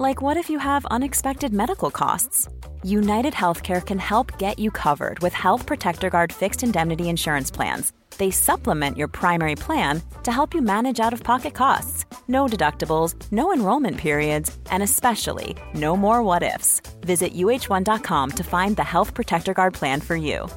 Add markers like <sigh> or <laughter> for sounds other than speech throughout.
like what if you have unexpected medical costs? United Healthcare can help get you covered with Health Protector Guard fixed indemnity insurance plans. They supplement your primary plan to help you manage out of pocket costs. No deductibles, no enrollment periods, and especially no more what ifs. Visit uh1.com to find the Health Protector Guard plan for you.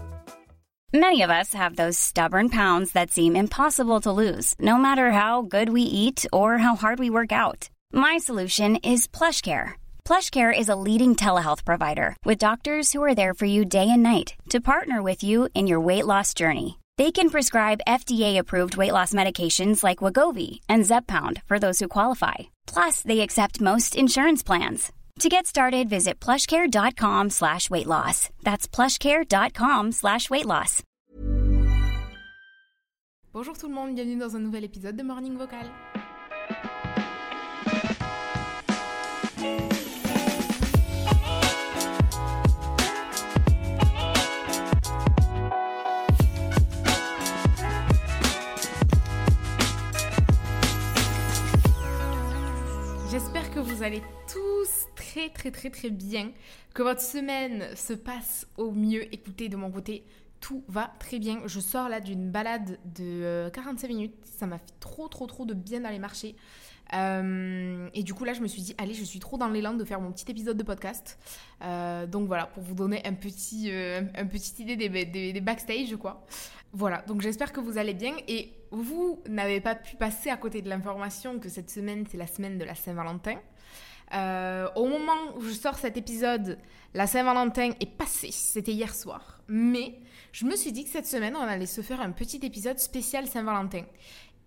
Many of us have those stubborn pounds that seem impossible to lose, no matter how good we eat or how hard we work out. My solution is PlushCare. PlushCare is a leading telehealth provider with doctors who are there for you day and night to partner with you in your weight loss journey. They can prescribe FDA-approved weight loss medications like Wagovi and Zepbound for those who qualify. Plus, they accept most insurance plans. To get started, visit plushcare.com slash weight loss. That's plushcare.com slash weight loss. Bonjour tout le monde, bienvenue dans un nouvel épisode de Morning Vocal. J'espère que vous allez tous très très très très bien, que votre semaine se passe au mieux. Écoutez, de mon côté, tout va très bien. Je sors là d'une balade de 45 euh, minutes. Ça m'a fait trop trop trop de bien d'aller marcher. Euh, et du coup là je me suis dit allez je suis trop dans l'élan de faire mon petit épisode de podcast euh, donc voilà pour vous donner un petit un petite idée des, des, des backstage quoi voilà donc j'espère que vous allez bien et vous n'avez pas pu passer à côté de l'information que cette semaine, c'est la semaine de la Saint-Valentin. Euh, au moment où je sors cet épisode, la Saint-Valentin est passée, c'était hier soir. Mais je me suis dit que cette semaine, on allait se faire un petit épisode spécial Saint-Valentin.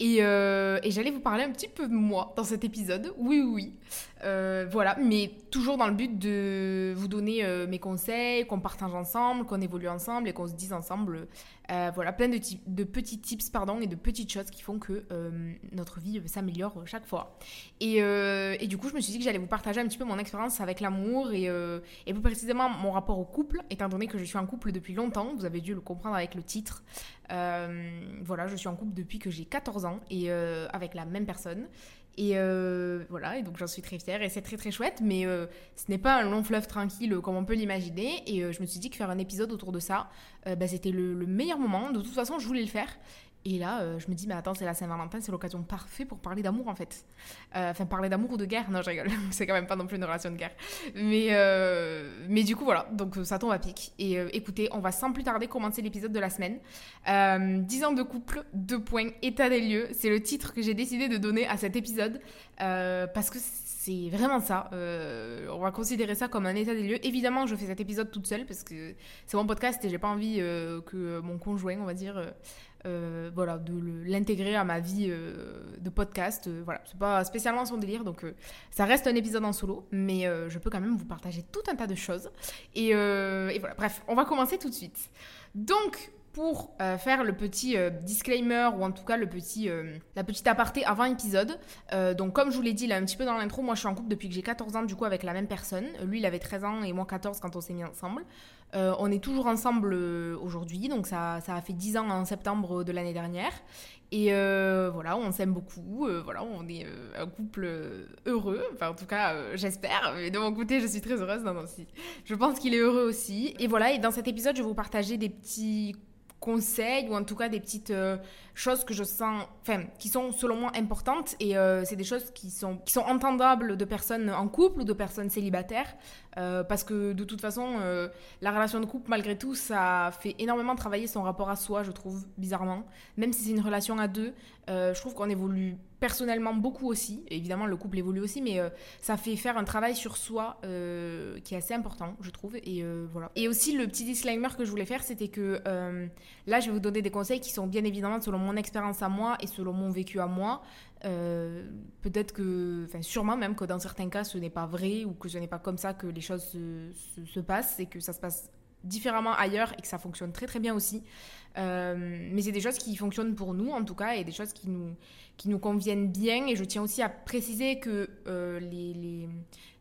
Euh, et, j'allais vous parler un petit peu de moi dans cet épisode. Oui, oui. Euh, voilà, mais toujours dans le but de vous donner euh, mes conseils, qu'on partage ensemble, qu'on évolue ensemble et qu'on se dise ensemble, voilà, plein de, petits tips, pardon, et de petites choses qui font que notre vie s'améliore chaque fois. Et, et, du coup, je me suis dit que j'allais vous partager un petit peu mon expérience avec l'amour et, et plus précisément mon rapport au couple, étant donné que je suis en couple depuis longtemps. Vous avez dû le comprendre avec le titre. voilà, je suis en couple depuis que j'ai 14 ans et avec la même personne. Et euh, voilà, et donc j'en suis très fière et c'est très très chouette, mais euh, ce n'est pas un long fleuve tranquille comme on peut l'imaginer. Et euh, je me suis dit que faire un épisode autour de ça, bah, c'était le, meilleur moment. De toute façon, je voulais le faire. Et là, euh, je me dis, mais attends, c'est la Saint-Valentin, c'est l'occasion parfaite pour parler d'amour en fait. Euh, enfin, parler d'amour ou de guerre, non, je rigole, <laughs> c'est quand même pas non plus une relation de guerre. Mais, euh, mais du coup, voilà, donc ça tombe à pic. Et écoutez, on va sans plus tarder commencer l'épisode de la semaine. 10 ans de couple, 2 points, état des lieux, c'est le titre que j'ai décidé de donner à cet épisode parce que c'est vraiment ça. on va considérer ça comme un état des lieux. Évidemment, je fais cet épisode toute seule parce que c'est mon podcast et j'ai pas envie que mon conjoint, on va dire, euh, voilà, de l'intégrer à ma vie euh, de podcast. Euh, voilà, c'est pas spécialement son délire, donc ça reste un épisode en solo, mais je peux quand même vous partager tout un tas de choses. Et, voilà, bref, on va commencer tout de suite. Donc, pour faire le petit disclaimer ou en tout cas le petit, la petite aparté avant épisode. donc comme je vous l'ai dit là un petit peu dans l'intro, moi je suis en couple depuis que j'ai 14 ans du coup avec la même personne. Lui il avait 13 ans et moi 14 quand on s'est mis ensemble. Euh, on est toujours ensemble euh, aujourd'hui, donc ça, ça, a fait 10 ans en septembre de l'année dernière. Et euh, voilà, on s'aime beaucoup, voilà, on est un couple heureux, enfin en tout cas j'espère, mais de mon côté je suis très heureuse, non, non, si. je pense qu'il est heureux aussi. Et voilà, et dans cet épisode je vais vous partager des petits conseils ou en tout cas des petites choses que je sens, enfin, qui sont selon moi importantes et euh, c'est des choses qui sont, qui sont entendables de personnes en couple ou de personnes célibataires euh, parce que de toute façon, euh, la relation de couple, malgré tout, ça fait énormément travailler son rapport à soi, je trouve, bizarrement. Même si c'est une relation à deux, je trouve qu'on évolue personnellement beaucoup aussi. évidemment, le couple évolue aussi, mais ça fait faire un travail sur soi qui est assez important, je trouve. Et voilà. Et aussi, le petit disclaimer que je voulais faire, c'était que là, je vais vous donner des conseils qui sont bien évidemment selon mon expérience à moi et selon mon vécu à moi, euh, peut-être que, enfin sûrement même que dans certains cas ce n'est pas vrai ou que ce n'est pas comme ça que les choses se, se, passent et que ça se passe différemment ailleurs et que ça fonctionne très très bien aussi. Euh, mais c'est des choses qui fonctionnent pour nous en tout cas et des choses qui nous, qui nous conviennent bien. Et je tiens aussi à préciser que euh, les,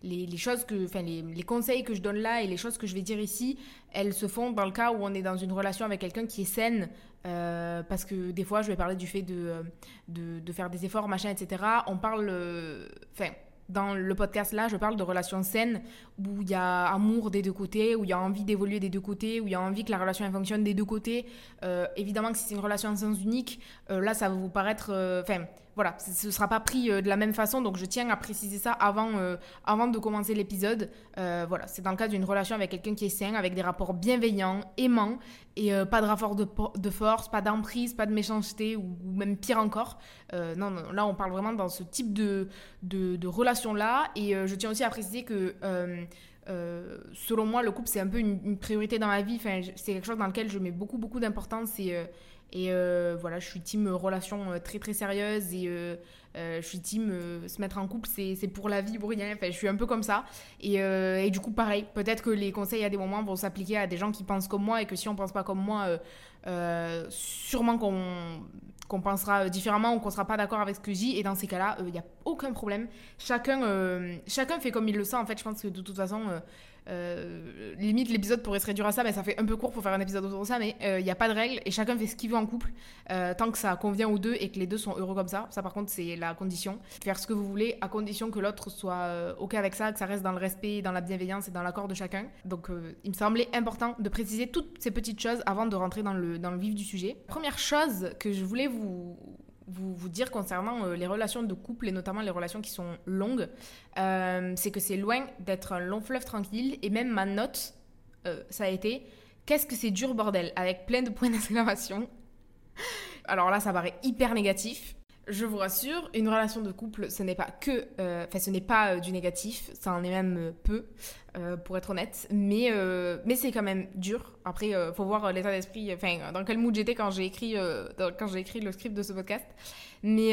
les, les, choses que, les, les, conseils que je donne là et les choses que je vais dire ici, elles se font dans le cas où on est dans une relation avec quelqu'un qui est saine. Euh, parce que des fois, je vais parler du fait de, de, de faire des efforts, machin, etc. On parle. Enfin dans le podcast là, je parle de relations saines où il y a amour des deux côtés, où il y a envie d'évoluer des deux côtés, où il y a envie que la relation fonctionne des deux côtés. Euh, évidemment que si c'est une relation en sens unique, euh, là ça va vous paraître. Euh, enfin, voilà, ce ne sera pas pris de la même façon, donc je tiens à préciser ça avant, avant de commencer l'épisode. voilà, c'est dans le cas d'une relation avec quelqu'un qui est sain, avec des rapports bienveillants, aimants, et pas de rapport de, de force, pas d'emprise, pas de méchanceté, ou, même pire encore. non, non, là on parle vraiment dans ce type de, de, relation-là, et je tiens aussi à préciser que euh, selon moi, le couple, c'est un peu une, priorité dans ma vie. C'est quelque chose dans lequel je mets beaucoup, beaucoup d'importance. Euh, et euh, voilà, je suis team relation très, très sérieuse. Et je suis team se mettre en couple, c'est pour la vie, pour. Enfin, je suis un peu comme ça. Et, et du coup, pareil, peut-être que les conseils à des moments vont s'appliquer à des gens qui pensent comme moi. Et que si on pense pas comme moi, sûrement qu'on qu'on pensera différemment ou qu'on sera pas d'accord avec ce que je dis et dans ces cas-là il n'y a aucun problème chacun chacun fait comme il le sent en fait je pense que de toute façon euh, limite, l'épisode pourrait se réduire à ça, mais ça fait un peu court pour faire un épisode autour de ça, mais il euh, n'y a pas de règle et chacun fait ce qu'il veut en couple, euh, tant que ça convient aux deux et que les deux sont heureux comme ça. Ça, par contre, c'est la condition. Faire ce que vous voulez à condition que l'autre soit OK avec ça, que ça reste dans le respect, dans la bienveillance et dans l'accord de chacun. Donc, il me semblait important de préciser toutes ces petites choses avant de rentrer dans le, dans le vif du sujet. Première chose que je voulais vous vous, vous dire concernant euh, les relations de couple et notamment les relations qui sont longues, euh, c'est que c'est loin d'être un long fleuve tranquille. Et même ma note, euh, ça a été Qu'est-ce que c'est dur, bordel Avec plein de points <laughs> d'exclamation. Alors là, ça paraît hyper négatif. Je vous rassure, une relation de couple, ce n'est pas que, euh, enfin, ce n'est pas euh, du négatif, ça en est même euh, peu, pour être honnête, mais, mais c'est quand même dur. Après, faut voir l'état d'esprit, enfin, dans quel mood j'étais quand j'ai écrit, quand j'ai écrit le script de ce podcast. Mais,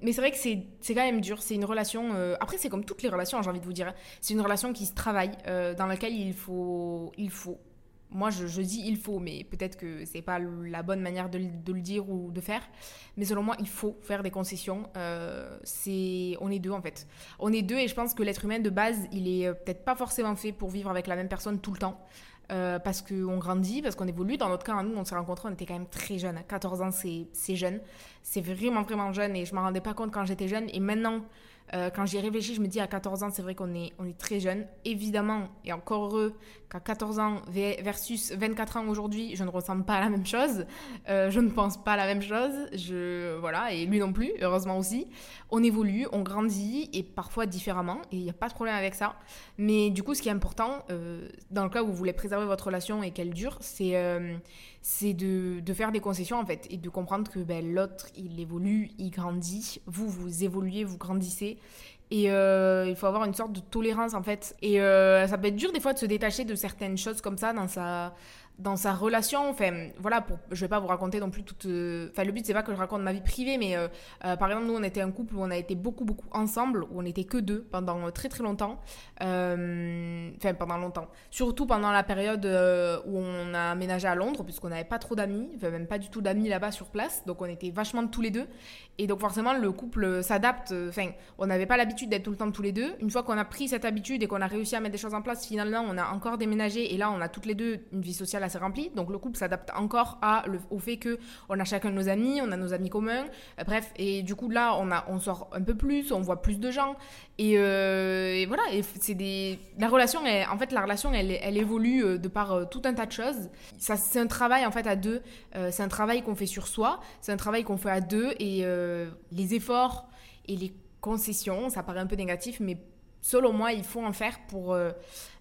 mais c'est vrai que c'est, c'est quand même dur. C'est une relation. après, c'est comme toutes les relations, j'ai envie de vous dire. C'est une relation qui se travaille, dans laquelle il faut, il faut moi je, dis il faut, mais peut-être que c'est pas la bonne manière de, le dire ou de faire. Mais selon moi, il faut faire des concessions. Euh, c'est, on est deux en fait. On est deux et je pense que l'être humain de base, il est euh, peut-être pas forcément fait pour vivre avec la même personne tout le temps. Euh, parce qu'on grandit, parce qu'on évolue. Dans notre cas, nous, on s'est rencontrés, on était quand même très jeunes. 14 ans, c'est jeune. C'est vraiment, vraiment jeune et je m'en rendais pas compte quand j'étais jeune. Et maintenant, euh, quand j'y réfléchi, je me dis à 14 ans, c'est vrai qu'on est, on est très jeune. Évidemment, et encore heureux qu'à 14 ans versus 24 ans aujourd'hui, je ne ressens pas la même chose. Euh, je ne pense pas la même chose. Je, voilà, et lui non plus, heureusement aussi. On évolue, on grandit et parfois différemment, et il n'y a pas de problème avec ça. Mais du coup, ce qui est important, euh, dans le cas où vous voulez préserver votre relation et qu'elle dure, c'est c'est de, de, faire des concessions en fait et de comprendre que ben, l'autre il évolue, il grandit, vous vous évoluez, vous grandissez et euh, il faut avoir une sorte de tolérance en fait et euh, ça peut être dur des fois de se détacher de certaines choses comme ça dans sa dans sa relation. Enfin, voilà, pour, je vais pas vous raconter non plus toute. Euh, enfin, le but c'est pas que je raconte ma vie privée, mais euh, euh, par exemple, nous on était un couple où on a été beaucoup beaucoup ensemble, où on était que deux pendant très très longtemps. Enfin, pendant longtemps. Surtout pendant la période où on a aménagé à Londres, puisqu'on n'avait pas trop d'amis, enfin même pas du tout d'amis là-bas sur place, donc on était vachement tous les deux. Et donc forcément le couple s'adapte. Enfin, on n'avait pas l'habitude d'être tout le temps tous les deux. Une fois qu'on a pris cette habitude et qu'on a réussi à mettre des choses en place, finalement on a encore déménagé et là on a toutes les deux une vie sociale assez remplie. Donc le couple s'adapte encore au fait que on a chacun nos amis, on a nos amis communs. Euh, bref, et du coup là, on, sort un peu plus, on voit plus de gens. Et, euh, voilà, c'est des... La relation, en fait, la relation, elle, elle évolue euh, de par tout un tas de choses. Ça, c'est un travail, en fait, à deux. c'est un travail qu'on fait sur soi. C'est un travail qu'on fait à deux. Et les efforts et les concessions, ça paraît un peu négatif, mais selon moi, il faut en faire pour...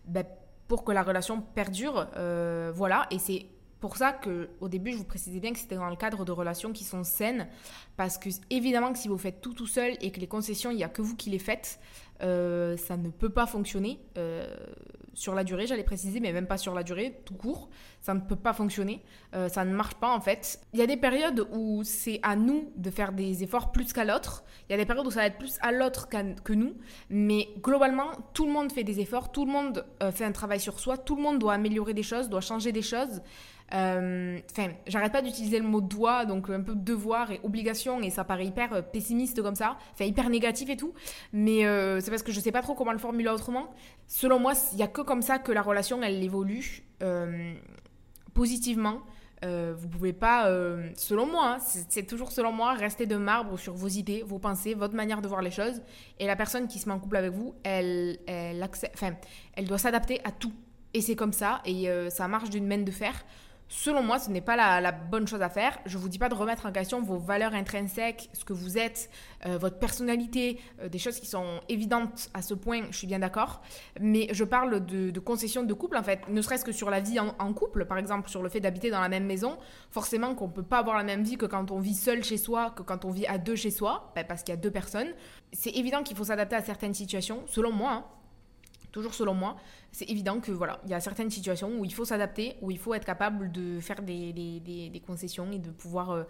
Ben, pour que la relation perdure. Euh, voilà, et c'est pour ça que au début je vous précisais bien que c'était dans le cadre de relations qui sont saines parce que évidemment que si vous faites tout tout seul et que les concessions il y a que vous qui les faites ça ne peut pas fonctionner sur la durée, j'allais préciser, mais même pas sur la durée, tout court. Ça ne peut pas fonctionner. Euh, ça ne marche pas en fait. Il y a des périodes où c'est à nous de faire des efforts plus qu'à l'autre. Il y a des périodes où ça va être plus à l'autre que nous. Mais globalement, tout le monde fait des efforts, tout le monde euh, fait un travail sur soi, tout le monde doit améliorer des choses, doit changer des choses. Euh, enfin, j'arrête pas d'utiliser le mot doit, donc un peu devoir et obligation, et ça paraît hyper euh, pessimiste comme ça, enfin hyper négatif et tout. Mais euh, c'est parce que je sais pas trop comment le formuler autrement. Selon moi, il y a que comme ça que la relation elle évolue positivement. vous pouvez pas, selon moi, hein, c'est toujours selon moi, rester de marbre sur vos idées, vos pensées, votre manière de voir les choses. Et la personne qui se met en couple avec vous, elle, elle doit s'adapter à tout. Et c'est comme ça, et ça marche d'une main de fer. Selon moi, ce n'est pas la, bonne chose à faire. Je ne vous dis pas de remettre en question vos valeurs intrinsèques, ce que vous êtes, euh, votre personnalité, euh, des choses qui sont évidentes à ce point, je suis bien d'accord. Mais je parle de, concessions de couple, en fait, ne serait-ce que sur la vie en, couple, par exemple, sur le fait d'habiter dans la même maison. Forcément qu'on ne peut pas avoir la même vie que quand on vit seul chez soi, que quand on vit à deux chez soi, ben, parce qu'il y a deux personnes. C'est évident qu'il faut s'adapter à certaines situations, selon moi. Hein toujours selon moi, c'est évident que voilà, il y a certaines situations où il faut s'adapter, où il faut être capable de faire des, concessions et de pouvoir euh,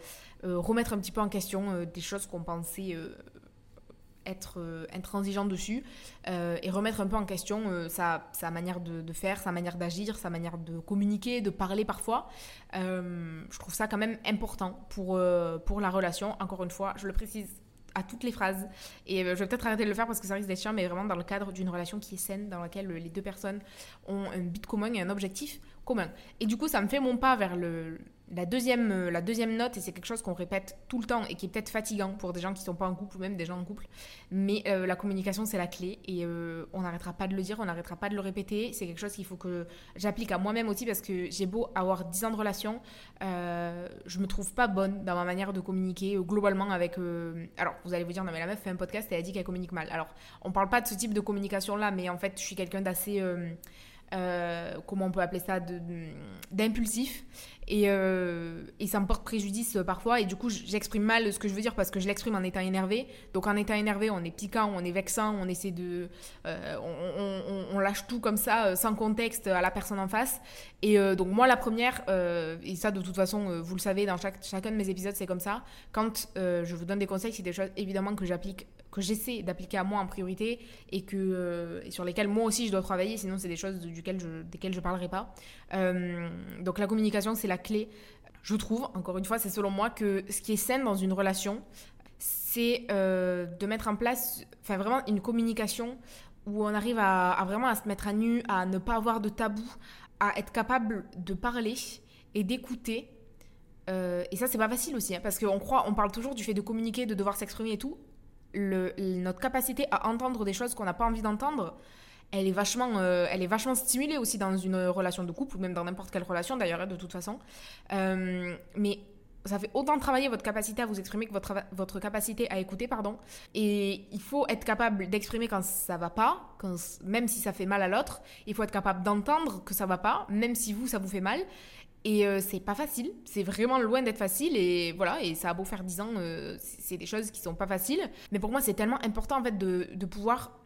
euh, remettre un petit peu en question euh, des choses qu'on pensait être intransigeant dessus et remettre un peu en question sa, sa, manière de, de, faire, sa manière d'agir, sa manière de communiquer, de parler parfois. je trouve ça quand même important pour, pour la relation. Encore une fois, je le précise à toutes les phrases. Et euh, je vais peut-être arrêter de le faire parce que ça risque d'être chiant, mais vraiment dans le cadre d'une relation qui est saine, dans laquelle les deux personnes ont un but commun et un objectif Et du coup, ça me fait mon pas vers le, la deuxième, euh, la deuxième note, et c'est quelque chose qu'on répète tout le temps et qui est peut-être fatigant pour des gens qui ne sont pas en couple ou même des gens en couple, mais euh, la communication c'est la clé et euh, on n'arrêtera pas de le dire, on n'arrêtera pas de le répéter. C'est quelque chose qu'il faut que j'applique à moi-même aussi parce que j'ai beau avoir 10 ans de relation, je me trouve pas bonne dans ma manière de communiquer globalement avec. alors vous allez vous dire, non mais la meuf fait un podcast et elle a dit qu'elle communique mal. Alors on parle pas de ce type de communication là, mais en fait je suis quelqu'un d'assez. Comment on peut appeler ça, d'impulsif. Et, euh, et, ça me porte préjudice euh, parfois. Et du coup, j'exprime mal ce que je veux dire parce que je l'exprime en étant énervé. Donc, en étant énervé, on est piquant, on est vexant, on essaie de. Euh, on, lâche tout comme ça, sans contexte à la personne en face. Et donc, moi, la première, et ça, de toute façon, vous le savez, dans chaque, chacun de mes épisodes, c'est comme ça. Quand je vous donne des conseils, c'est des choses évidemment que j'applique que j'essaie d'appliquer à moi en priorité et, que, et sur lesquelles moi aussi je dois travailler, sinon c'est des choses duquel desquelles je ne parlerai pas. donc la communication, c'est la clé. Je trouve, encore une fois, c'est selon moi que ce qui est sain dans une relation, c'est euh, de mettre en place enfin, vraiment une communication où on arrive à, vraiment à se mettre à nu, à ne pas avoir de tabou, à être capable de parler et d'écouter. Euh, et ça, c'est pas facile aussi, hein, parce qu'on croit, on parle toujours du fait de communiquer, de devoir s'exprimer et tout. Notre capacité à entendre des choses qu'on n'a pas envie d'entendre, elle est vachement, euh, elle est vachement stimulée aussi dans une relation de couple ou même dans n'importe quelle relation d'ailleurs hein, de toute façon. Euh, mais ça fait autant travailler votre capacité à vous exprimer que votre, votre capacité à écouter, pardon. Et il faut être capable d'exprimer quand ça va pas, quand, même si ça fait mal à l'autre. Il faut être capable d'entendre que ça va pas, même si vous, ça vous fait mal. Et euh, c'est pas facile, c'est vraiment loin d'être facile. Et voilà, et ça a beau faire 10 ans, c'est des choses qui sont pas faciles. Mais pour moi, c'est tellement important en fait de, pouvoir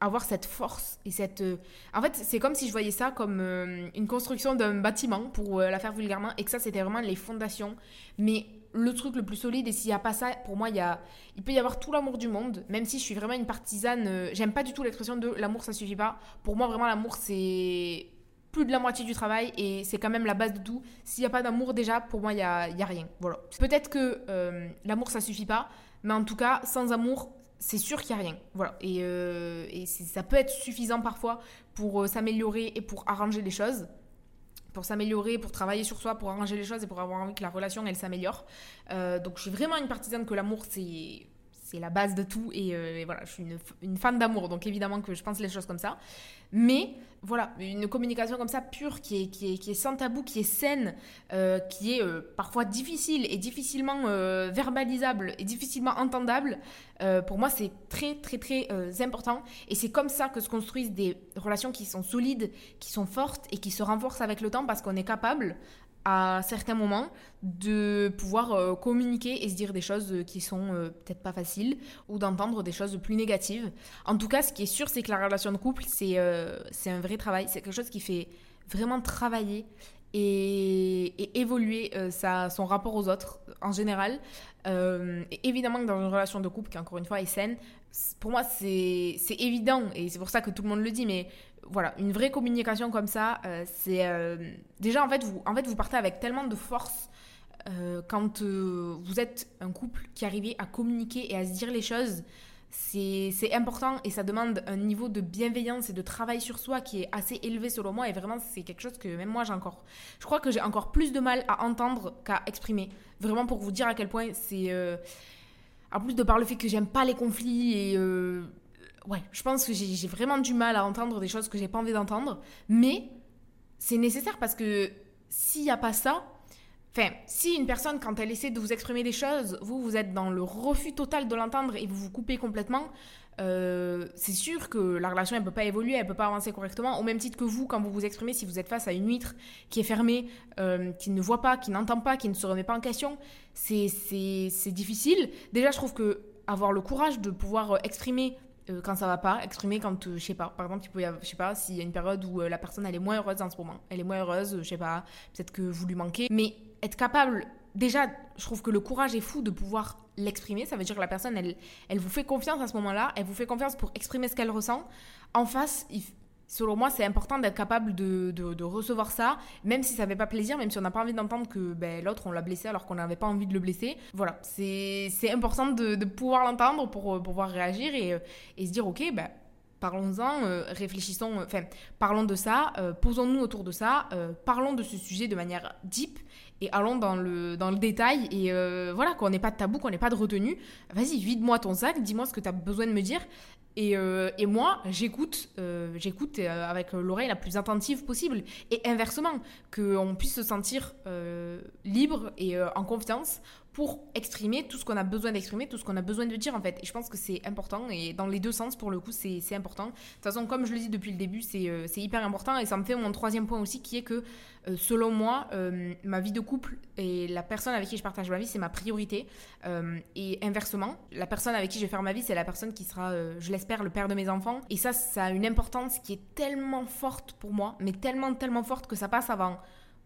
avoir cette force et cette... Euh, en fait, c'est comme si je voyais ça comme euh, une construction d'un bâtiment, pour euh, la faire vulgairement, et que ça, c'était vraiment les fondations. Mais le truc le plus solide, et s'il n'y a pas ça, pour moi, il, y a... il peut y avoir tout l'amour du monde, même si je suis vraiment une partisane... J'aime pas du tout l'expression de l'amour, ça suffit pas. Pour moi, vraiment, l'amour, c'est plus de la moitié du travail, et c'est quand même la base de tout. S'il n'y a pas d'amour, déjà, pour moi, il n'y a, y a rien. Voilà. Peut-être que l'amour, ça suffit pas, mais en tout cas, sans amour, c'est sûr qu'il n'y a rien. Voilà. Et, euh, ça peut être suffisant parfois pour euh, s'améliorer et pour arranger les choses. Pour s'améliorer, pour travailler sur soi, pour arranger les choses et pour avoir envie que la relation, elle s'améliore. Euh, donc je suis vraiment une partisane que l'amour, c'est c'est la base de tout et, voilà, je suis une, une fan d'amour, donc évidemment que je pense les choses comme ça. Mais voilà, une communication comme ça pure, qui est, qui est, qui est sans tabou, qui est saine, euh, qui est euh, parfois difficile et difficilement euh, verbalisable et difficilement entendable, pour moi c'est très très très important. Et c'est comme ça que se construisent des relations qui sont solides, qui sont fortes et qui se renforcent avec le temps parce qu'on est capable à certains moments de pouvoir euh, communiquer et se dire des choses qui sont euh, peut-être pas faciles ou d'entendre des choses plus négatives. En tout cas, ce qui est sûr, c'est que la relation de couple, c'est c'est un vrai travail. C'est quelque chose qui fait vraiment travailler et, évoluer son rapport aux autres en général. évidemment que dans une relation de couple qui, encore une fois, est saine, pour moi, c'est évident et c'est pour ça que tout le monde le dit, mais voilà, une vraie communication comme ça, euh, c'est euh, déjà en fait vous en fait vous partez avec tellement de force euh, quand vous êtes un couple qui arrive à communiquer et à se dire les choses. C'est important et ça demande un niveau de bienveillance et de travail sur soi qui est assez élevé selon moi et vraiment c'est quelque chose que même moi j'ai encore. Je crois que j'ai encore plus de mal à entendre qu'à exprimer. Vraiment pour vous dire à quel point c'est en plus de par le fait que j'aime pas les conflits et ouais, je pense que j'ai vraiment du mal à entendre des choses que j'ai pas envie d'entendre, mais c'est nécessaire parce que s'il n'y a pas ça, enfin, si une personne quand elle essaie de vous exprimer des choses, vous vous êtes dans le refus total de l'entendre et vous vous coupez complètement, euh, c'est sûr que la relation elle peut pas évoluer, elle peut pas avancer correctement. Au même titre que vous, quand vous vous exprimez, si vous êtes face à une huître qui est fermée, euh, qui ne voit pas, qui n'entend pas, qui ne se remet pas en question, c'est difficile. Déjà, je trouve que avoir le courage de pouvoir euh, quand ça va pas, exprimer quand, je sais pas, par exemple, il peut y avoir, je sais pas, s'il y a une période où la personne elle est moins heureuse en ce moment, elle est moins heureuse, je sais pas, peut-être que vous lui manquez, mais être capable, déjà, je trouve que le courage est fou de pouvoir l'exprimer. Ça veut dire que la personne, elle, elle vous fait confiance à ce moment-là, elle vous fait confiance pour exprimer ce qu'elle ressent. En face, selon moi, c'est important d'être capable de, de, recevoir ça, même si ça ne fait pas plaisir, même si on n'a pas envie d'entendre que ben, l'autre, on l'a blessé alors qu'on n'avait pas envie de le blesser. Voilà, c'est important de, pouvoir l'entendre pour euh, pouvoir réagir et, et, se dire, ok, ben, Parlons-en, euh, réfléchissons, enfin, parlons de ça, euh, posons-nous autour de ça, parlons de ce sujet de manière deep et allons dans le, dans le détail et euh, voilà, qu'on n'ait pas de tabou, qu'on n'ait pas de retenue. Vas-y, vide-moi ton sac, dis-moi ce que tu as besoin de me dire. Et, euh, et moi, j'écoute, euh, j'écoute avec l'oreille la plus attentive possible. Et inversement, qu'on puisse se sentir libre et en confiance pour exprimer tout ce qu'on a besoin d'exprimer, tout ce qu'on a besoin de dire en fait. Et je pense que c'est important et dans les deux sens pour le coup c'est important. De toute façon comme je le dis depuis le début c'est euh, hyper important et ça me fait mon troisième point aussi qui est que euh, selon moi euh, ma vie de couple et la personne avec qui je partage ma vie c'est ma priorité et inversement la personne avec qui je vais faire ma vie c'est la personne qui sera je l'espère le père de mes enfants et ça ça a une importance qui est tellement forte pour moi mais tellement tellement forte que ça passe avant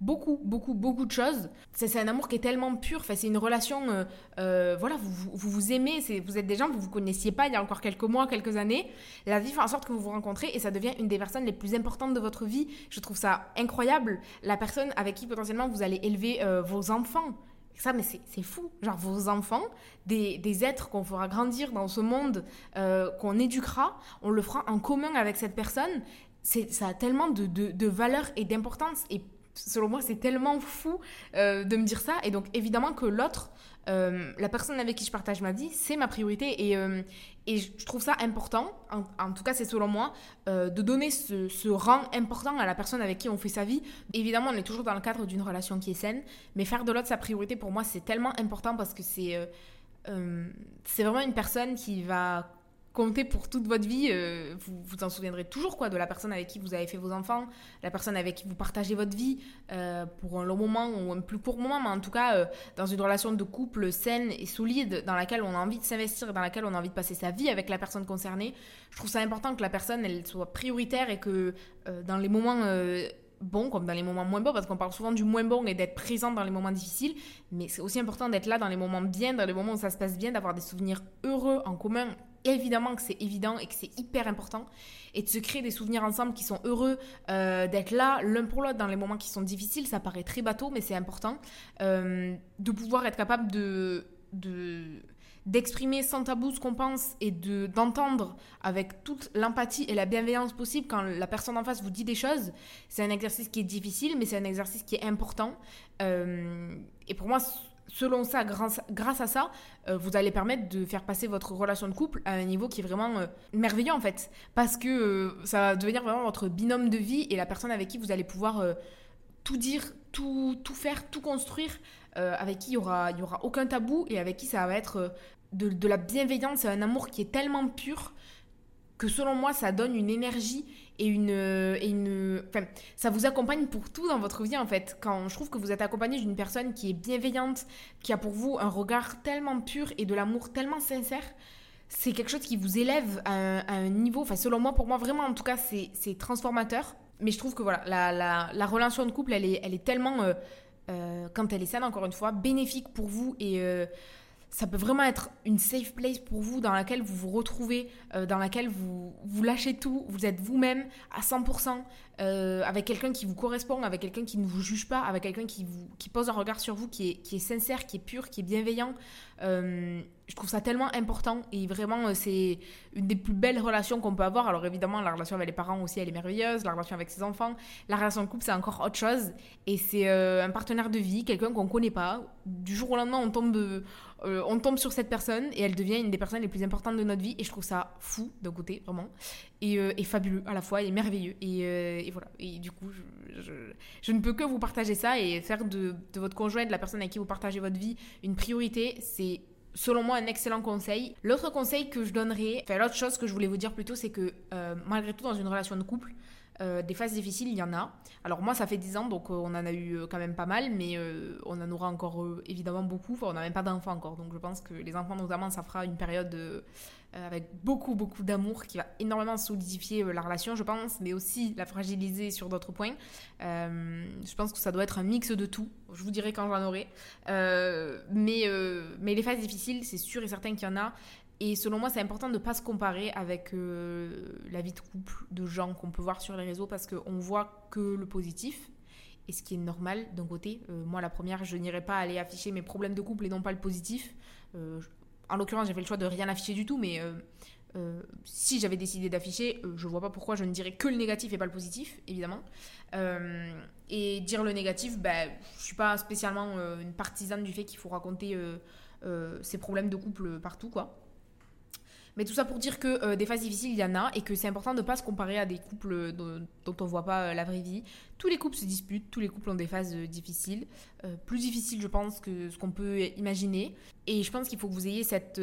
beaucoup, beaucoup, beaucoup de choses. C'est un amour qui est tellement pur. Enfin, c'est une relation. Euh, euh, voilà, vous, vous, aimez. Vous êtes des gens que vous vous connaissiez pas il y a encore quelques mois, quelques années. La vie fait en sorte que vous vous rencontrez et ça devient une des personnes les plus importantes de votre vie. Je trouve ça incroyable. La personne avec qui potentiellement vous allez élever euh, vos enfants. Ça, mais c'est fou. Genre, vos enfants, des, des êtres qu'on fera grandir dans ce monde, qu'on éduquera, on le fera en commun avec cette personne. Ça a tellement de, de, de valeur et d'importance. Et selon moi, c'est tellement fou euh, de me dire ça. Et donc, évidemment que l'autre, euh, la personne avec qui je partage ma vie, c'est ma priorité. Et, euh, et je trouve ça important, en, tout cas, c'est selon moi, de donner ce, ce, rang important à la personne avec qui on fait sa vie. Évidemment, on est toujours dans le cadre d'une relation qui est saine, mais faire de l'autre sa priorité, pour moi, c'est tellement important parce que c'est. c'est vraiment une personne qui va compter pour toute votre vie, euh, vous vous en souviendrez toujours quoi de la personne avec qui vous avez fait vos enfants, la personne avec qui vous partagez votre vie euh, pour un long moment ou un plus court moment, mais en tout cas euh, dans une relation de couple saine et solide dans laquelle on a envie de s'investir et dans laquelle on a envie de passer sa vie avec la personne concernée. Je trouve ça important que la personne elle soit prioritaire et que dans les moments bons comme dans les moments moins bons, parce qu'on parle souvent du moins bon et d'être présent dans les moments difficiles, mais c'est aussi important d'être là dans les moments bien, dans les moments où ça se passe bien, d'avoir des souvenirs heureux en commun évidemment que c'est évident et que c'est hyper important. Et de se créer des souvenirs ensemble qui sont heureux, euh, d'être là l'un pour l'autre dans les moments qui sont difficiles, ça paraît très bateau mais c'est important, euh, de pouvoir être capable de, d'exprimer sans tabou ce qu'on pense et de d'entendre avec toute l'empathie et la bienveillance possible quand la personne en face vous dit des choses, c'est un exercice qui est difficile mais c'est un exercice qui est important. Euh, et pour moi selon ça, grâce, grâce à ça, euh, vous allez permettre de faire passer votre relation de couple à un niveau qui est vraiment euh, merveilleux en fait. Parce que euh, ça va devenir vraiment votre binôme de vie et la personne avec qui vous allez pouvoir tout dire, tout, tout faire, tout construire, avec qui il n'y aura, y aura aucun tabou et avec qui ça va être de, de la bienveillance un amour qui est tellement pur que selon moi, ça donne une énergie et une, et une, enfin, ça vous accompagne pour tout dans votre vie en fait. Quand je trouve que vous êtes accompagné d'une personne qui est bienveillante, qui a pour vous un regard tellement pur et de l'amour tellement sincère, c'est quelque chose qui vous élève à un, niveau, enfin selon moi, pour moi vraiment en tout cas, c'est transformateur. Mais je trouve que voilà, la, la, la, relation de couple, elle est, elle est tellement, euh, euh, quand elle est saine encore une fois, bénéfique pour vous et euh, ça peut vraiment être une safe place pour vous dans laquelle vous vous retrouvez, euh, dans laquelle vous, vous lâchez tout, vous êtes vous-même à 100%, euh, avec quelqu'un qui vous correspond, avec quelqu'un qui ne vous juge pas, avec quelqu'un qui, qui pose un regard sur vous qui est, qui est sincère, qui est pur, qui est bienveillant. Euh, je trouve ça tellement important et vraiment c'est une des plus belles relations qu'on peut avoir. Alors évidemment la relation avec les parents aussi elle est merveilleuse, la relation avec ses enfants, la relation de couple c'est encore autre chose et c'est un partenaire de vie, quelqu'un qu'on connaît pas. Du jour au lendemain on tombe euh, on tombe sur cette personne et elle devient une des personnes les plus importantes de notre vie. Et je trouve ça fou d'un côté, vraiment. Et, euh, fabuleux à la fois et merveilleux. Et, euh, voilà. Et du coup, je, ne peux que vous partager ça et faire de, votre conjoint, de la personne avec qui vous partagez votre vie, une priorité. C'est selon moi un excellent conseil. L'autre conseil que je donnerais, enfin l'autre chose que je voulais vous dire plutôt, c'est que malgré tout dans une relation de couple, euh, des phases difficiles, il y en a. Alors moi, ça fait 10 ans, donc euh, on en a eu euh, quand même pas mal, mais on en aura encore évidemment beaucoup. On n'a même pas d'enfants encore, donc je pense que les enfants notamment, ça fera une période avec beaucoup, beaucoup d'amour qui va énormément solidifier la relation, je pense, mais aussi la fragiliser sur d'autres points. je pense que ça doit être un mix de tout. Je vous dirai quand j'en aurai. mais, mais les phases difficiles, c'est sûr et certain qu'il y en a. Et selon moi, c'est important de ne pas se comparer avec euh, la vie de couple de gens qu'on peut voir sur les réseaux parce qu'on voit que le positif. Et ce qui est normal d'un côté. Euh, moi, la première, je n'irai pas aller afficher mes problèmes de couple et non pas le positif. Euh, en l'occurrence, j'ai fait le choix de rien afficher du tout, mais si j'avais décidé d'afficher, je vois pas pourquoi je ne dirais que le négatif et pas le positif, évidemment. et dire le négatif, ben, je suis pas spécialement une partisane du fait qu'il faut raconter ses problèmes de couple partout, quoi. Mais tout ça pour dire que euh, des phases difficiles, il y en a et que c'est important de ne pas se comparer à des couples dont, on ne voit pas euh, la vraie vie. Tous les couples se disputent, tous les couples ont des phases euh, difficiles. plus difficiles, je pense, que ce qu'on peut imaginer. Et je pense qu'il faut que vous ayez cette,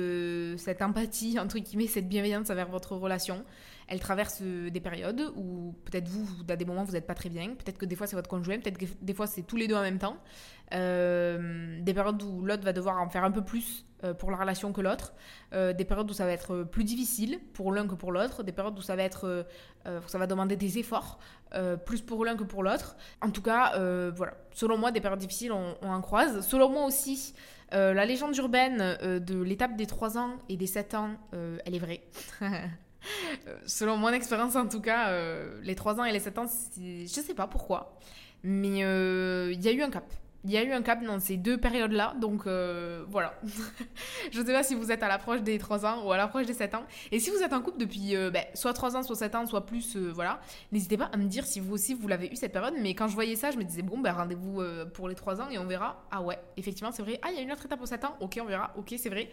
cette empathie, <laughs> entre guillemets, cette bienveillance envers votre relation. Elle traverse des périodes où peut-être vous, à des moments, vous n'êtes pas très bien. Peut-être que des fois, c'est votre conjoint. Peut-être que des fois, c'est tous les deux en même temps. des périodes où l'autre va devoir en faire un peu plus euh, pour la relation que l'autre, euh, des périodes où ça va être plus difficile pour l'un que pour l'autre, des périodes où ça va être, euh, ça va demander des efforts plus pour l'un que pour l'autre. En tout cas, voilà. Selon moi, des périodes difficiles, on, en croise. Selon moi aussi, la légende urbaine de l'étape des 3 ans et des 7 ans, elle est vraie. <laughs> Selon mon expérience, en tout cas, les 3 ans et les 7 ans, je sais pas pourquoi, mais il y a eu un cap il y a eu un cap dans ces deux périodes-là, donc euh, voilà. <laughs> je ne sais pas si vous êtes à l'approche des 3 ans ou à l'approche des 7 ans. Et si vous êtes en couple depuis euh, ben, soit 3 ans, soit 7 ans, soit plus, euh, voilà, n'hésitez pas à me dire si vous aussi vous l'avez eu cette période. Mais quand je voyais ça, je me disais, bon, ben rendez-vous pour les 3 ans et on verra. Ah ouais, effectivement, c'est vrai. Ah, il y a une autre étape aux 7 ans, ok, on verra, ok, c'est vrai.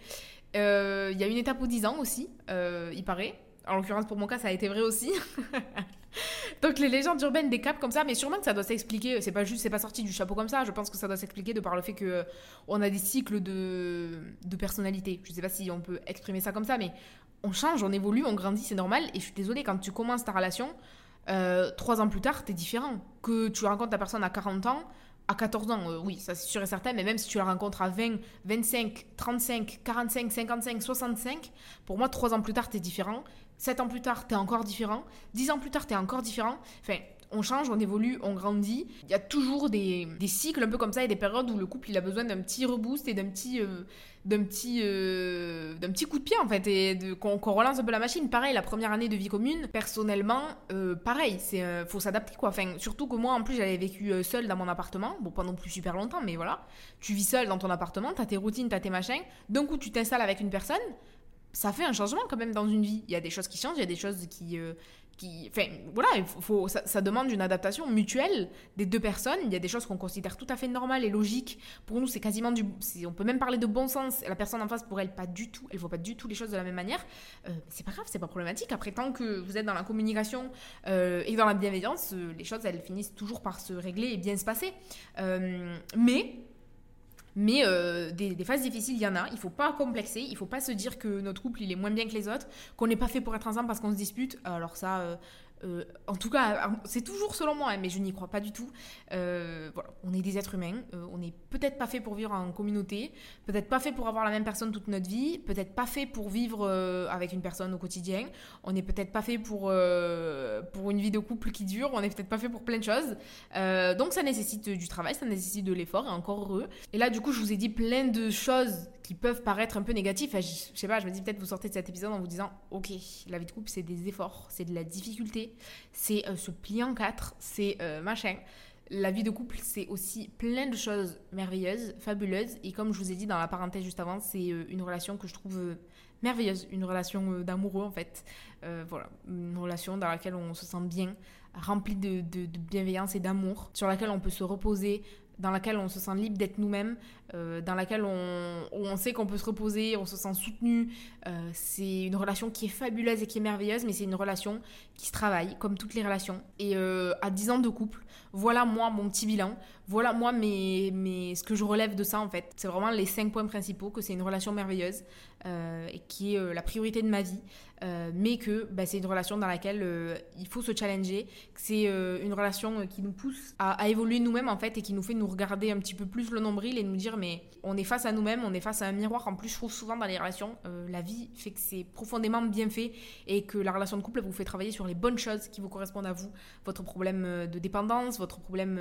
Il y a une étape aux 10 ans aussi, il paraît. En l'occurrence, pour mon cas, ça a été vrai aussi. <laughs> Donc les légendes urbaines des caps comme ça, mais sûrement que ça doit s'expliquer. C'est pas juste, c'est pas sorti du chapeau comme ça. Je pense que ça doit s'expliquer de par le fait que euh, on a des cycles de, de personnalité. Je sais pas si on peut exprimer ça comme ça, mais on change, on évolue, on grandit, c'est normal. Et je suis désolée, quand tu commences ta relation, euh, trois ans plus tard, t'es différent. Que tu rencontres ta personne à 40 ans, à 14 ans, euh, oui, ça c'est sûr et certain, mais même si tu la rencontres à 20, 25, 35, 45, 55, 65, pour moi, trois ans plus tard, t'es différent. 7 ans plus tard, t'es encore différent. 10 ans plus tard, t'es encore différent. Enfin, on change, on évolue, on grandit. Il y a toujours des, cycles un peu comme ça et des périodes où le couple il a besoin d'un petit reboost et d'un petit, euh, petit, euh, petit coup de pied en fait et qu'on, relance un peu la machine. Pareil, la première année de vie commune, personnellement, euh, pareil, c'est faut s'adapter quoi. Enfin, surtout que moi en plus j'avais vécu seule dans mon appartement, bon pas non plus super longtemps, mais voilà. Tu vis seule dans ton appartement, t'as tes routines, t'as tes machins. D'un coup, tu t'installes avec une personne ça fait un changement quand même dans une vie. Il y a des choses qui changent, il y a des choses qui. Euh, qui enfin, voilà, il faut, ça, demande une adaptation mutuelle des deux personnes. Il y a des choses qu'on considère tout à fait normales et logiques. Pour nous, c'est quasiment du. On peut même parler de bon sens. La personne en face, pour elle, pas du tout. Elle voit pas du tout les choses de la même manière. Euh, c'est pas grave, c'est pas problématique. Après, tant que vous êtes dans la communication euh, et dans la bienveillance, les choses, elles finissent toujours par se régler et bien se passer. mais Mais des, des, phases difficiles, il y en a. Il faut pas complexer. Il faut pas se dire que notre couple, il est moins bien que les autres, qu'on n'est pas fait pour être ensemble parce qu'on se dispute. Alors ça, euh, en tout cas, c'est toujours selon moi, hein, mais je n'y crois pas du tout. Euh, voilà, on est des êtres humains, euh, on n'est peut-être pas fait pour vivre en communauté, peut-être pas fait pour avoir la même personne toute notre vie, peut-être pas fait pour vivre avec une personne au quotidien, on n'est peut-être pas fait pour, pour une vie de couple qui dure, on n'est peut-être pas fait pour plein de choses. donc ça nécessite du travail, ça nécessite de l'effort, et encore heureux. Et là, du coup, je vous ai dit plein de choses qui peuvent paraître un peu négatives. je, sais pas, je me dis peut-être vous sortez de cet épisode en vous disant, ok, la vie de couple, c'est des efforts, c'est de la difficulté c'est ce euh, se plier en quatre, c'est euh, machin. La vie de couple, c'est aussi plein de choses merveilleuses, fabuleuses. Et comme je vous ai dit dans la parenthèse juste avant, c'est euh, une relation que je trouve merveilleuse, une relation d'amoureux en fait. voilà, une relation dans laquelle on se sent bien, remplie de bienveillance et d'amour, sur laquelle on peut se reposer, dans laquelle on se sent libre d'être nous-mêmes, euh, dans laquelle on, on sait qu'on peut se reposer, on se sent soutenu. Euh, c'est une relation qui est fabuleuse et qui est merveilleuse, mais c'est une relation qui se travaille, comme toutes les relations. Et euh, à 10 ans de couple, voilà moi mon petit bilan, voilà moi mes, mes, ce que je relève de ça en fait. C'est vraiment les 5 points principaux, que c'est une relation merveilleuse et qui est la priorité de ma vie. Euh, mais que bah, c'est une relation dans laquelle euh, il faut se challenger, que c'est euh, une relation qui nous pousse à, évoluer nous-mêmes en fait et qui nous fait nous regarder un petit peu plus le nombril et nous dire mais on est face à nous-mêmes, on est face à un miroir. En plus, je trouve souvent dans les relations, la vie fait que c'est profondément bien fait et que la relation de couple vous fait travailler sur les bonnes choses qui vous correspondent à vous, votre problème de dépendance, votre problème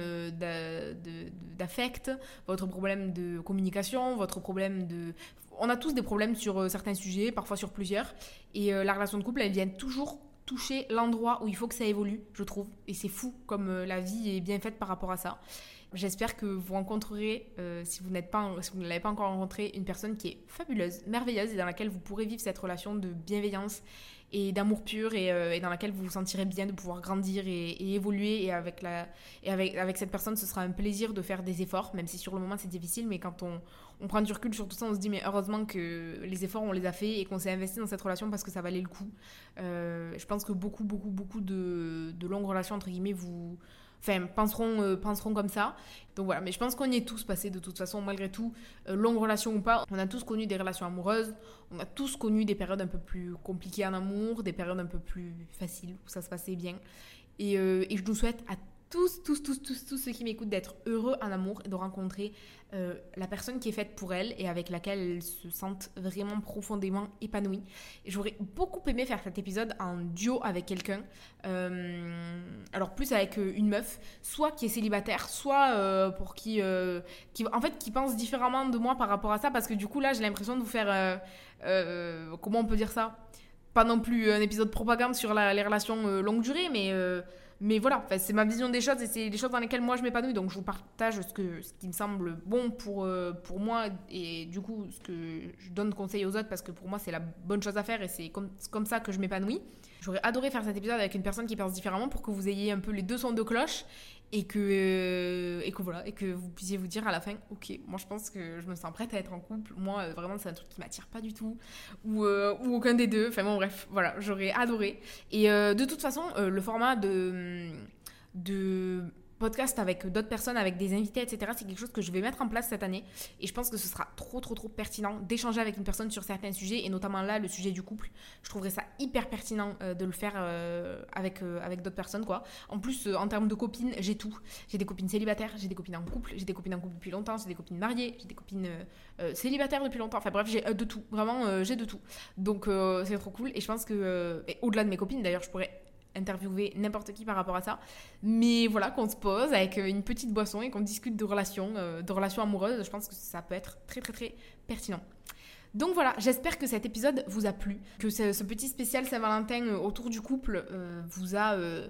d'affect, votre problème de communication, votre problème de on a tous des problèmes sur euh, certains sujets, parfois sur plusieurs. Et euh, la relation de couple, elle vient toujours toucher l'endroit où il faut que ça évolue, je trouve. Et c'est fou comme euh, la vie est bien faite par rapport à ça. J'espère que vous rencontrerez, si vous n'êtes pas, si vous ne l'avez pas encore rencontré, une personne qui est fabuleuse, merveilleuse et dans laquelle vous pourrez vivre cette relation de bienveillance et d'amour pur euh, et, dans laquelle vous vous sentirez bien de pouvoir grandir et, évoluer. Et avec la et avec avec cette personne ce sera un plaisir de faire des efforts même si sur le moment c'est difficile. Mais quand on, on prend du recul sur tout ça on se dit mais heureusement que les efforts on les a fait et qu'on s'est investi dans cette relation parce que ça valait le coup. Euh, je pense que beaucoup beaucoup beaucoup de, de longues relations entre guillemets vous enfin, penseront, euh, penseront comme ça. Donc voilà, mais je pense qu'on y est tous passés de toute façon, malgré tout, euh, longue relation ou pas. On a tous connu des relations amoureuses, on a tous connu des périodes un peu plus compliquées en amour, des périodes un peu plus faciles où ça se passait bien. Et, euh, je nous souhaite à tous, tous, tous, tous, tous ceux qui m'écoutent d'être heureux en amour et de rencontrer euh, la personne qui est faite pour elle et avec laquelle elle se sentent vraiment profondément épanouie. J'aurais beaucoup aimé faire cet épisode en duo avec quelqu'un, euh, alors plus avec euh, une meuf, soit qui est célibataire, soit pour qui, qui, en fait, qui pense différemment de moi par rapport à ça, parce que du coup là, j'ai l'impression de vous faire, comment on peut dire ça? Pas non plus un épisode propagande sur les relations longue durée, mais mais voilà, c'est ma vision des choses et c'est les choses dans lesquelles moi je m'épanouis. Donc je vous partage ce, que, ce qui me semble bon pour, euh, pour moi et du coup ce que je donne conseil aux autres parce que pour moi c'est la bonne chose à faire et c'est comme, comme ça que je m'épanouis. J'aurais adoré faire cet épisode avec une personne qui pense différemment pour que vous ayez un peu les deux sons de cloche et que, euh, et que voilà, et que vous puissiez vous dire à la fin, ok, moi je pense que je me sens prête à être en couple. Moi, euh, vraiment, c'est un truc qui m'attire pas du tout, ou, euh, ou aucun des deux. Enfin bon, bref, voilà, j'aurais adoré. Et de toute façon, le format de, de podcast avec d'autres personnes, avec des invités, etc. C'est quelque chose que je vais mettre en place cette année. Et je pense que ce sera trop, trop, trop pertinent d'échanger avec une personne sur certains sujets, et notamment là, le sujet du couple. Je trouverais ça hyper pertinent euh, de le faire euh, avec, euh, avec d'autres personnes, quoi. En plus, en termes de copines, j'ai tout. J'ai des copines célibataires, j'ai des copines en couple, j'ai des copines en couple depuis longtemps, j'ai des copines mariées, j'ai des copines célibataires depuis longtemps. Enfin bref, j'ai de tout. Vraiment, j'ai de tout. Donc, c'est trop cool. Et je pense que, au-delà de mes copines, d'ailleurs, je pourrais interviewer n'importe qui par rapport à ça. Mais voilà, qu'on se pose avec une petite boisson et qu'on discute de relations, euh, de relations amoureuses, je pense que ça peut être très très très pertinent. Donc voilà, j'espère que cet épisode vous a plu, que ce, petit spécial Saint-Valentin euh, autour du couple euh, vous a euh,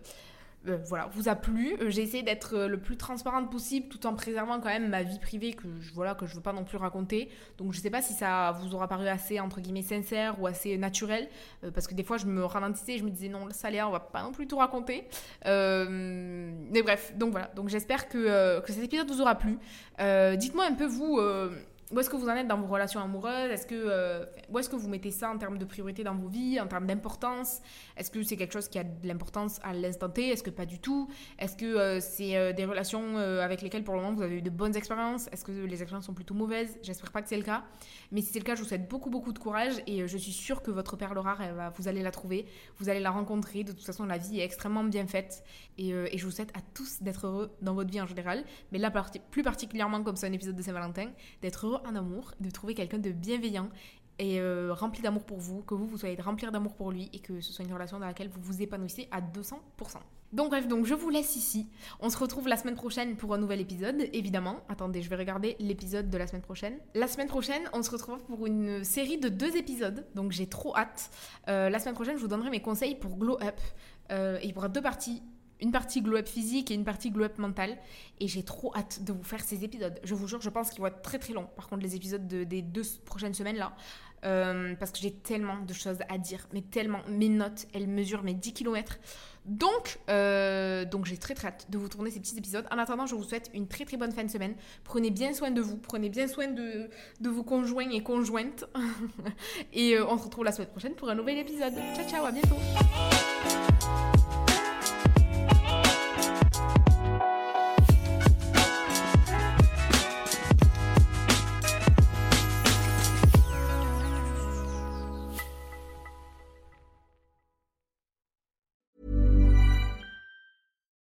voilà, vous a plu. Euh, j'ai essayé d'être euh, le plus transparente possible tout en préservant quand même ma vie privée que je, voilà, que je veux pas non plus raconter. Donc je sais pas si ça vous aura paru assez entre guillemets sincère ou assez naturel parce que des fois je me ralentissais et je me disais non, ça on va pas non plus tout raconter. mais bref, donc voilà. Donc j'espère que cet épisode vous aura plu. Dites-moi un peu vous où est-ce que vous en êtes dans vos relations amoureuses? Est-ce que, euh, Où est-ce que vous mettez ça en termes de priorité dans vos vies, en termes d'importance? Est-ce que c'est quelque chose qui a de l'importance à l'instant T? Est-ce que pas du tout? Est-ce que euh, c'est euh, des relations avec lesquelles pour le moment vous avez eu de bonnes expériences? Est-ce que les expériences sont plutôt mauvaises? J'espère pas que c'est le cas. Mais si c'est le cas, je vous souhaite beaucoup, beaucoup de courage et je suis sûre que votre perle rare, vous allez la trouver, vous allez la rencontrer. De toute façon, la vie est extrêmement bien faite et je vous souhaite à tous d'être heureux dans votre vie en général, mais là plus particulièrement comme c'est un épisode de Saint-Valentin, d'être heureux en amour, de trouver quelqu'un de bienveillant et euh, rempli d'amour pour vous, que vous, vous soyez remplir d'amour pour lui et que ce soit une relation dans laquelle vous vous épanouissez à 200%. Donc bref, donc je vous laisse ici. On se retrouve la semaine prochaine pour un nouvel épisode, évidemment. Attendez, je vais regarder l'épisode de la semaine prochaine. La semaine prochaine, on se retrouve pour une série de deux épisodes, donc j'ai trop hâte. Euh, la semaine prochaine, je vous donnerai mes conseils pour Glow Up. Euh, et il y aura deux parties une partie glow up physique et une partie glow up mental. Et j'ai trop hâte de vous faire ces épisodes. Je vous jure, je pense qu'ils vont être très très longs. Par contre, les épisodes des deux prochaines semaines là. Euh, parce que j'ai tellement de choses à dire. Mais tellement. Mes notes, elles mesurent mes 10 km. Donc, euh, donc j'ai très très hâte de vous tourner ces petits épisodes. En attendant, je vous souhaite une très très bonne fin de semaine. Prenez bien soin de vous. Prenez bien soin de, de vos conjoints et conjointes. <laughs> et euh, on se retrouve la semaine prochaine pour un nouvel épisode. Ciao ciao, à bientôt.